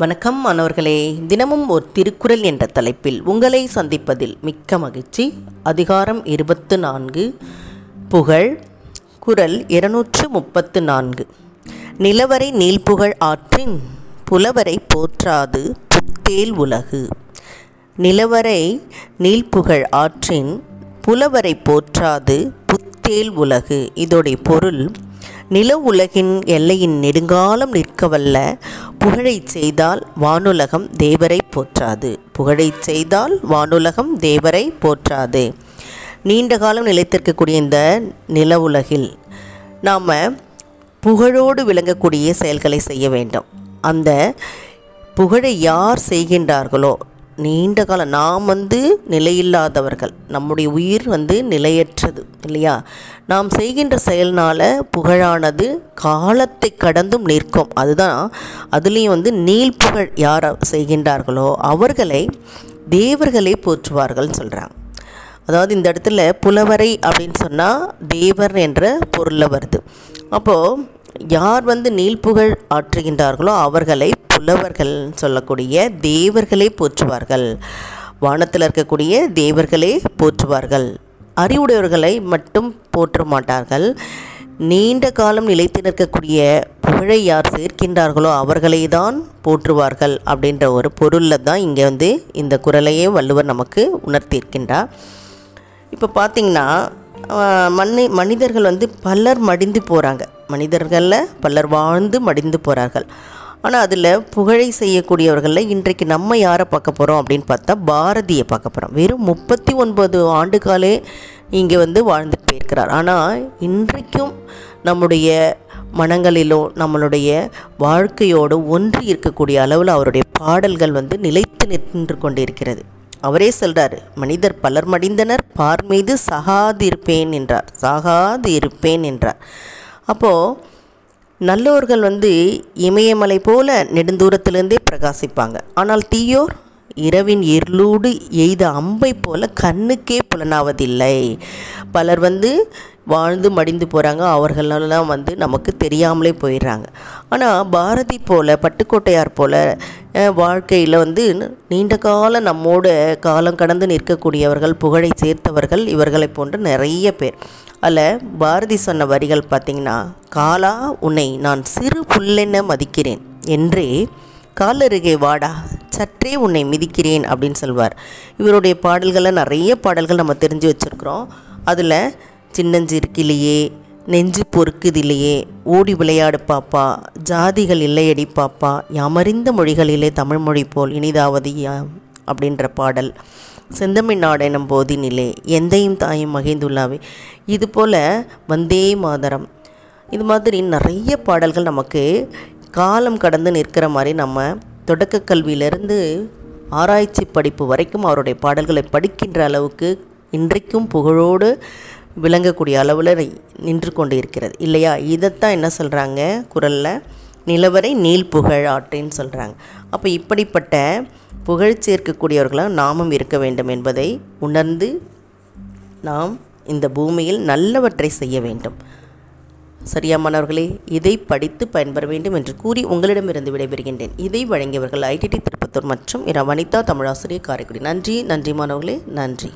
வணக்கம் மாணவர்களே. தினமும் ஒரு திருக்குறள் என்ற தலைப்பில் உங்களை சந்திப்பதில் மிக்க மகிழ்ச்சி. அதிகாரம் இருபத்து நான்கு. புகழ். குரல் இருநூற்று முப்பத்து நான்கு. நிலவரை நீள்புகழ் ஆற்றின் புலவரை போற்றாது புத்தேல் உலகு. நிலவரை நீள்புகழ் ஆற்றின் புலவரை போற்றாது புத்தேல் உலகு. இதோடைய பொருள் நில உலகின் எல்லையின் நெடுங்காலம் நிற்கவல்ல. புகழைச் செய்தால் வானுலகம் தேவரை போற்றாது. புகழைச் செய்தால் வானுலகம் தேவரை போற்றாது. நீண்ட காலம் நிலைத்திருக்கக்கூடிய இந்த நில உலகில் நாம் புகழோடு விளங்கக்கூடிய செயல்களை செய்ய வேண்டும். அந்த புகழை யார் செய்கின்றார்களோ நீண்ட காலம் நாம் வந்து நிலையில்லாதவர்கள். நம்முடைய உயிர் வந்து நிலையற்றது இல்லையா? நாம் செய்கின்ற செயல்னால் புகழானது காலத்தை கடந்தும் நிற்கும். அதுதான் அதுலேயும் வந்து நீள் புகழ் யார் செய்கின்றார்களோ அவர்களை தேவர்களே போற்றுவார்கள்னு சொல்கிறாங்க அதாவது இந்த இடத்துல புலவரை அப்படின்னு சொன்னால் தேவர் என்ற பொருளில் வருது. அப்போது யார் வந்து நீள்புகழ் ஆற்றுகின்றார்களோ அவர்களை புலவர்கள் சொல்லக்கூடிய தேவர்களே போற்றுவார்கள். வானத்தில் இருக்கக்கூடிய தேவர்களே போற்றுவார்கள். அறிவுடையவர்களை மட்டும் போற்ற மாட்டார்கள். நீண்ட காலம் நிலைத்து நிற்கக்கூடிய புகழை யார் சேர்க்கின்றார்களோ அவர்களை தான் போற்றுவார்கள் அப்படின்ற ஒரு பொருளில் தான் இங்கே வந்து இந்த குரலையே வள்ளுவர் நமக்கு உணர்த்தியிருக்கின்றார். இப்போ பார்த்திங்கன்னா மண்ணை மனிதர்கள் வந்து பலர் மடிந்து போகிறாங்க மனிதர்களில் பலர் வாழ்ந்து மடிந்து போகிறார்கள் ஆனால் அதில் புகழை செய்யக்கூடியவர்களில் இன்றைக்கு நம்ம யாரை பார்க்க போகிறோம் அப்படின்னு பார்த்தா பாரதியை பார்க்க போகிறோம் வெறும் முப்பத்தி ஒன்பது ஆண்டுகாலே இங்கே வந்து வாழ்ந்துட்டு போயிருக்கிறார். ஆனால் இன்றைக்கும் நம்முடைய மனங்களிலோ நம்மளுடைய வாழ்க்கையோடு ஒன்றி இருக்கக்கூடிய அளவில் அவருடைய பாடல்கள் வந்து நிலைத்து நின்று கொண்டிருக்கிறது. அவரே சொல்கிறார் மனிதர் பலர் மடிந்தனர் பார் மீது சகாது இருப்பேன் என்றார். சகாது இருப்பேன் என்றார். அப்போது நல்லோர்கள் வந்து இமயமலை போல நெடுந்தூரத்திலிருந்தே பிரகாசிப்பாங்க. ஆனால் தீயோர் இரவின் இருளூடு எய்த அம்பை போல கண்ணுக்கே புலனாவதில்லை. பலர் வந்து வாழ்ந்து மடிந்து போகிறாங்க அவர்களெல்லாம் வந்து நமக்கு தெரியாமலே போயிடுறாங்க. ஆனால் பாரதி போல் பட்டுக்கோட்டையார் போல் வாழ்க்கையில் வந்து நீண்ட காலம் நம்மோட காலம் கடந்து நிற்கக்கூடியவர்கள் புகழை சேர்த்தவர்கள் இவர்களை போன்ற நிறைய பேர். அதில் பாரதி சொன்ன வரிகள் பார்த்திங்கன்னா காலா உன்னை நான் சிறு புல்லென மதிக்கிறேன். என்றே காலருகே வாடா சற்றே உன்னை மிதிக்கிறேன் அப்படின்னு சொல்வார். இவருடைய பாடல்களை நிறைய பாடல்கள் நம்ம தெரிஞ்சு வச்சுருக்குறோம். அதில் சின்னஞ்சிருக்கிலேயே நெஞ்சு பொறுக்குதிலேயே ஓடி விளையாடு பாப்பா ஜாதிகள் இல்லையடி பாப்பா யாமறிந்த மொழிகளிலே தமிழ் மொழி போல் இனிதாவது அப்படின்ற பாடல். செந்தமிழ் நாடெனும் போதினிலே எந்தையும் தாயும் மகிழ்ந்துள்ளாவே இது போல் வந்தே மாதரம் இது மாதிரி நிறைய பாடல்கள் நமக்கு காலம் கடந்து நிற்கிற மாதிரி நம்ம தொடக்க கல்வியிலேருந்து ஆராய்ச்சி படிப்பு வரைக்கும் அவருடைய பாடல்களை படிக்கின்ற அளவுக்கு இன்றைக்கும் புகழோடு விளங்கக்கூடிய அளவில் நின்று கொண்டு இருக்கிறது இல்லையா? இதைத்தான் என்ன சொல்கிறாங்க குரலில் நிலவரை நீள் புகழ் ஆற்றின்னு சொல்கிறாங்க அப்போ இப்படிப்பட்ட புகழ் சேர்க்கக்கூடியவர்களாக நாமும் இருக்க வேண்டும் என்பதை உணர்ந்து நாம் இந்த பூமியில் நல்லவற்றை செய்ய வேண்டும். சரியா மாணவர்களே இதை படித்து பயன்பெற வேண்டும் என்று கூறி உங்களிடமிருந்து விடைபெறுகின்றேன். இதை வழங்கியவர்கள் ஐடிடி திருப்பத்தூர் மற்றும் இரா வனிதா தமிழாசிரியர் காரைக்குடி. நன்றி நன்றி மாணவர்களே நன்றி.